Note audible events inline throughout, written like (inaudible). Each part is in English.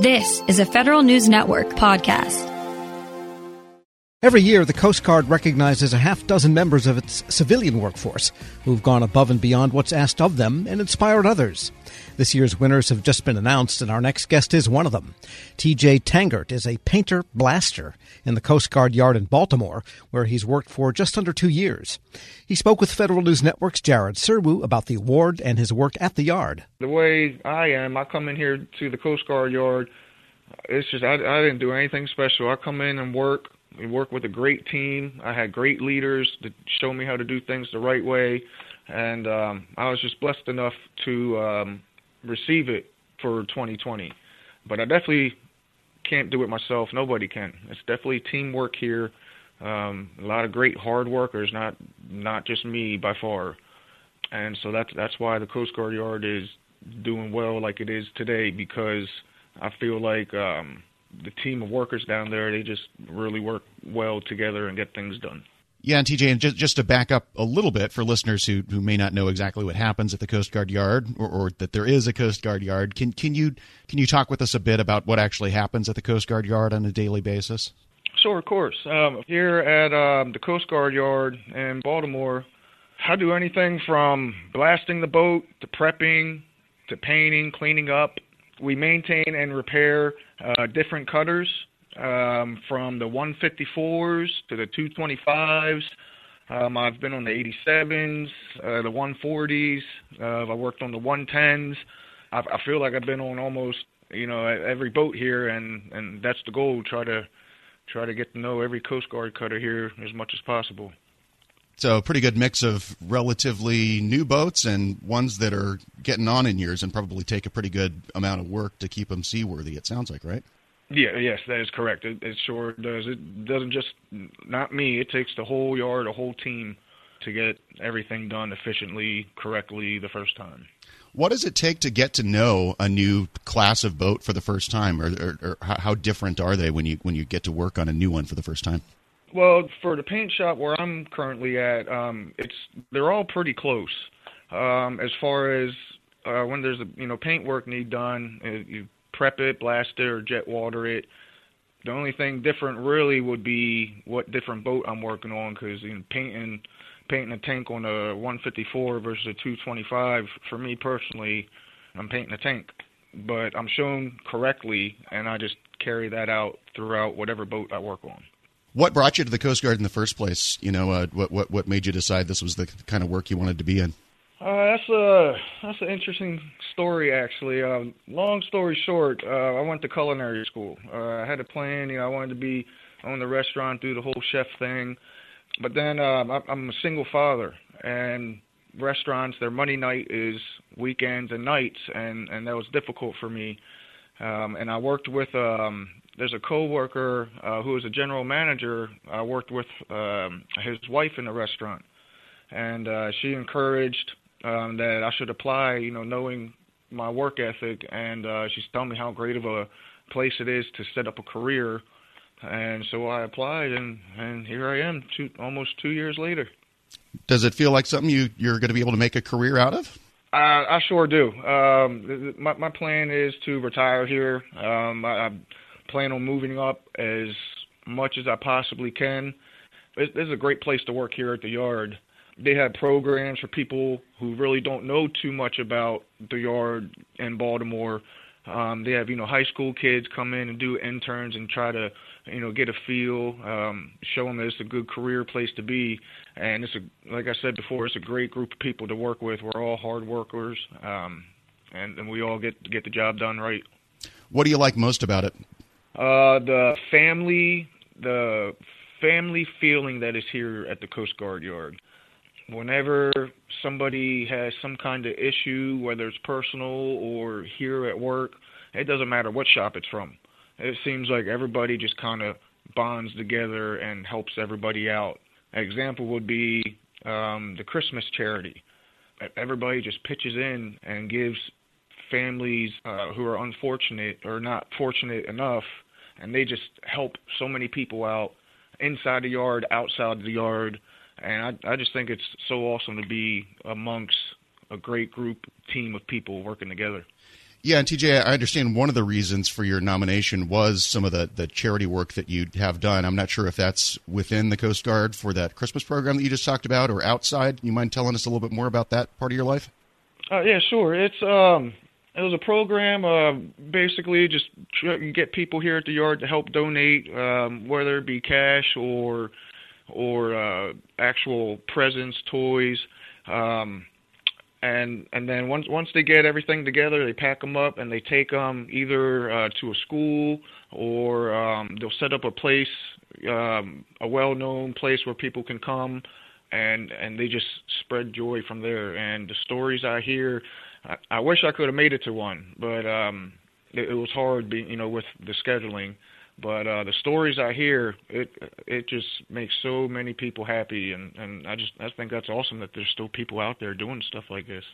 This is a Federal News Network podcast. Every year, the Coast Guard recognizes a half dozen members of its civilian workforce who've gone above and beyond what's asked of them and inspired others. This year's winners have just been announced, and our next guest is one of them. TJ Tangert is a painter blaster in the Coast Guard Yard in Baltimore, where he's worked for just under two years. He spoke with Federal News Network's Jared Serbu about the award and his work at the yard. The way I am, I come in here to the Coast Guard Yard. It's just I, I didn't do anything special. I come in and work. We work with a great team. I had great leaders to show me how to do things the right way, and um, I was just blessed enough to um, receive it for 2020. But I definitely can't do it myself. Nobody can. It's definitely teamwork here. Um, a lot of great hard workers, not not just me by far. And so that's that's why the Coast Guard Yard is doing well like it is today because I feel like um, the team of workers down there they just really work well together and get things done. Yeah, and TJ, and just, just to back up a little bit for listeners who, who may not know exactly what happens at the Coast Guard Yard, or, or, that there is a Coast Guard Yard, can can you can you talk with us a bit about what actually happens at the Coast Guard Yard on a daily basis? Sure, of course. Um, here at um, the Coast Guard Yard in Baltimore, I do anything from blasting the boat to prepping to painting, cleaning up. We maintain and repair uh, different cutters um, from the 154s to the 225s. Um, I've been on the 87s, uh, the 140s. Uh, I worked on the 110s. I, I feel like I've been on almost you know every boat here, and and that's the goal. Try to try to get to know every Coast Guard cutter here as much as possible. So, a pretty good mix of relatively new boats and ones that are getting on in years and probably take a pretty good amount of work to keep them seaworthy, it sounds like, right? Yeah, yes, that is correct. It, it sure does. It doesn't just not me. It takes the whole yard, a whole team, to get everything done efficiently, correctly the first time. What does it take to get to know a new class of boat for the first time, or, or, or how different are they when you when you get to work on a new one for the first time? Well, for the paint shop where I'm currently at, um, it's they're all pretty close. Um, as far as uh, when there's a you know paint work need done, uh, you prep it, blast it, or jet water it. The only thing different really would be what different boat I'm working on because you know, painting painting a tank on a 154 versus a 225 for me personally, I'm painting a tank, but I'm shown correctly, and I just carry that out throughout whatever boat I work on. What brought you to the Coast Guard in the first place? You know, uh, what what what made you decide this was the kind of work you wanted to be in? Uh, that's a that's an interesting story, actually. Um, long story short, uh, I went to culinary school. Uh, I had a plan. You know, I wanted to be own the restaurant, do the whole chef thing. But then um, I'm a single father, and restaurants, their money night is weekends and nights, and and that was difficult for me. Um, and I worked with um, there's a coworker uh, who was a general manager. I worked with um, his wife in the restaurant, and uh, she encouraged um, that I should apply, you know, knowing my work ethic, and uh, she's telling me how great of a place it is to set up a career. And so I applied, and and here I am, two, almost two years later. Does it feel like something you you're going to be able to make a career out of? Uh, I sure do. Um, my my plan is to retire here. Um, I, I plan on moving up as much as I possibly can. This is a great place to work here at the yard they have programs for people who really don't know too much about the yard in Baltimore. Um, they have you know high school kids come in and do interns and try to you know get a feel, um, show them that it's a good career place to be. And it's a like I said before, it's a great group of people to work with. We're all hard workers, um, and, and we all get get the job done right. What do you like most about it? Uh, the family, the family feeling that is here at the Coast Guard Yard whenever somebody has some kind of issue, whether it's personal or here at work, it doesn't matter what shop it's from. It seems like everybody just kind of bonds together and helps everybody out. An example would be um, the Christmas charity. Everybody just pitches in and gives families uh, who are unfortunate or not fortunate enough, and they just help so many people out inside the yard, outside the yard and I I just think it's so awesome to be amongst a great group team of people working together. Yeah, and TJ, I understand one of the reasons for your nomination was some of the, the charity work that you have done. I'm not sure if that's within the Coast Guard for that Christmas program that you just talked about or outside. You mind telling us a little bit more about that part of your life? Uh, yeah, sure. It's um, it was a program, uh, basically just to get people here at the yard to help donate, um, whether it be cash or or uh, actual presents, toys. Um, and and then once once they get everything together, they pack them up and they take them either uh, to a school or um, they'll set up a place, um, a well-known place where people can come, and and they just spread joy from there. And the stories I hear, I, I wish I could have made it to one, but um, it, it was hard, being you know, with the scheduling. But uh, the stories I hear, it it just makes so many people happy, and and I just I think that's awesome that there's still people out there doing stuff like this.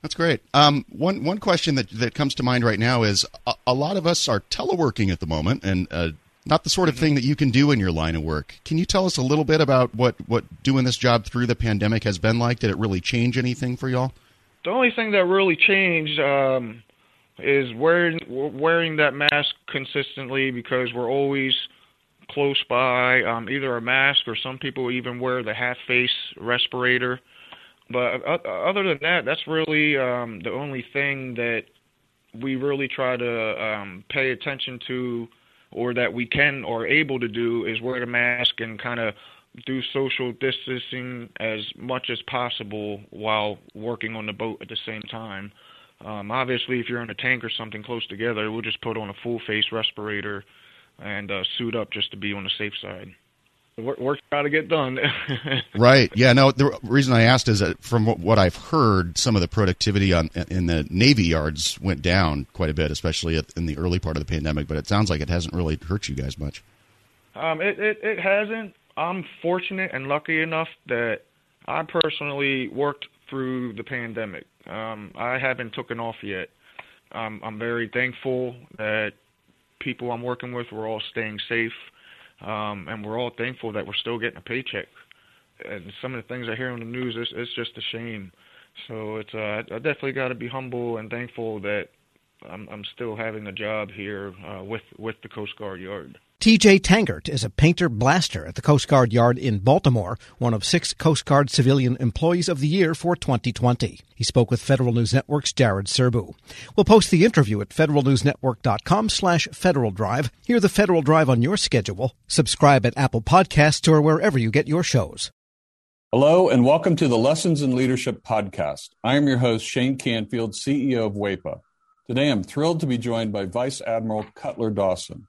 That's great. Um, one one question that that comes to mind right now is a, a lot of us are teleworking at the moment, and uh, not the sort of thing that you can do in your line of work. Can you tell us a little bit about what what doing this job through the pandemic has been like? Did it really change anything for y'all? The only thing that really changed um, is wearing wearing that mask consistently because we're always close by, um, either a mask or some people even wear the half face respirator. But other than that, that's really um, the only thing that we really try to um, pay attention to, or that we can or able to do, is wear the mask and kind of do social distancing as much as possible while working on the boat at the same time. Um, obviously, if you're in a tank or something close together, we'll just put on a full face respirator and uh, suit up just to be on the safe side. Work, work's got to get done. (laughs) right. Yeah. No. The reason I asked is that from what I've heard, some of the productivity on in the Navy yards went down quite a bit, especially in the early part of the pandemic. But it sounds like it hasn't really hurt you guys much. Um, it, it it hasn't. I'm fortunate and lucky enough that I personally worked through the pandemic. Um, I haven't taken off yet. Um, I'm very thankful that people I'm working with were all staying safe, um, and we're all thankful that we're still getting a paycheck. And some of the things I hear on the news, it's, it's just a shame. So it's uh, I definitely got to be humble and thankful that I'm, I'm still having a job here uh, with with the Coast Guard Yard. TJ Tangert is a painter blaster at the Coast Guard Yard in Baltimore, one of six Coast Guard Civilian Employees of the Year for 2020. He spoke with Federal News Network's Jared Serbu. We'll post the interview at federalnewsnetwork.com slash Federal Drive. Hear the Federal Drive on your schedule. Subscribe at Apple Podcasts or wherever you get your shows. Hello and welcome to the Lessons in Leadership podcast. I am your host, Shane Canfield, CEO of WAEPA. Today I'm thrilled to be joined by Vice Admiral Cutler Dawson.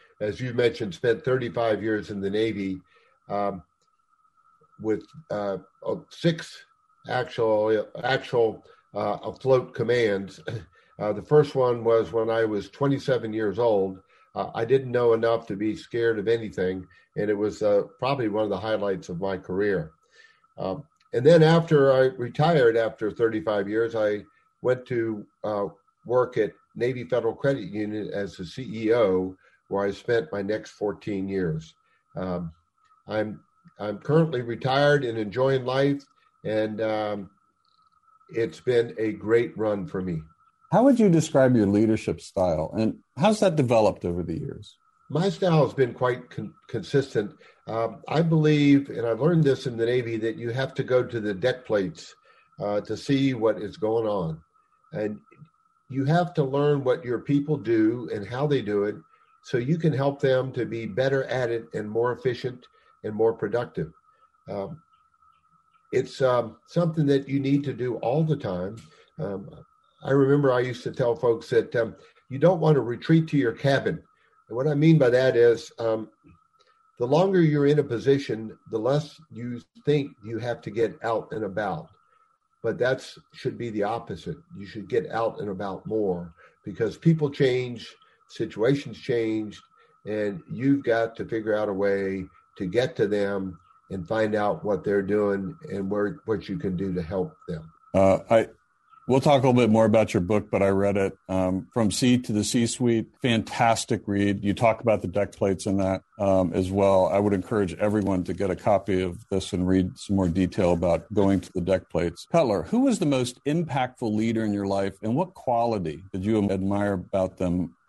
as you mentioned, spent 35 years in the Navy um, with uh, six actual actual uh, afloat commands. Uh, the first one was when I was 27 years old. Uh, I didn't know enough to be scared of anything, and it was uh, probably one of the highlights of my career. Um, and then after I retired after 35 years, I went to uh, work at Navy Federal Credit Union as the CEO, where I spent my next 14 years. Um, I'm I'm currently retired and enjoying life, and um, it's been a great run for me. How would you describe your leadership style, and how's that developed over the years? my style has been quite con- consistent. Um, I believe, and I've learned this in the Navy, that you have to go to the deck plates uh, to see what is going on. And you have to learn what your people do and how they do it so you can help them to be better at it and more efficient and more productive. Um, it's um, something that you need to do all the time. Um, I remember I used to tell folks that um, you don't want to retreat to your cabin. And what I mean by that is um, the longer you're in a position, the less you think you have to get out and about. But that should be the opposite. You should get out and about more because people change, situations changed, and you've got to figure out a way to get to them and find out what they're doing and where what you can do to help them. Uh, I We'll talk a little bit more about your book, but I read it um, from Sea to the C suite. Fantastic read. You talk about the deck plates in that um, as well. I would encourage everyone to get a copy of this and read some more detail about going to the deck plates. Cutler, who was the most impactful leader in your life and what quality did you admire about them?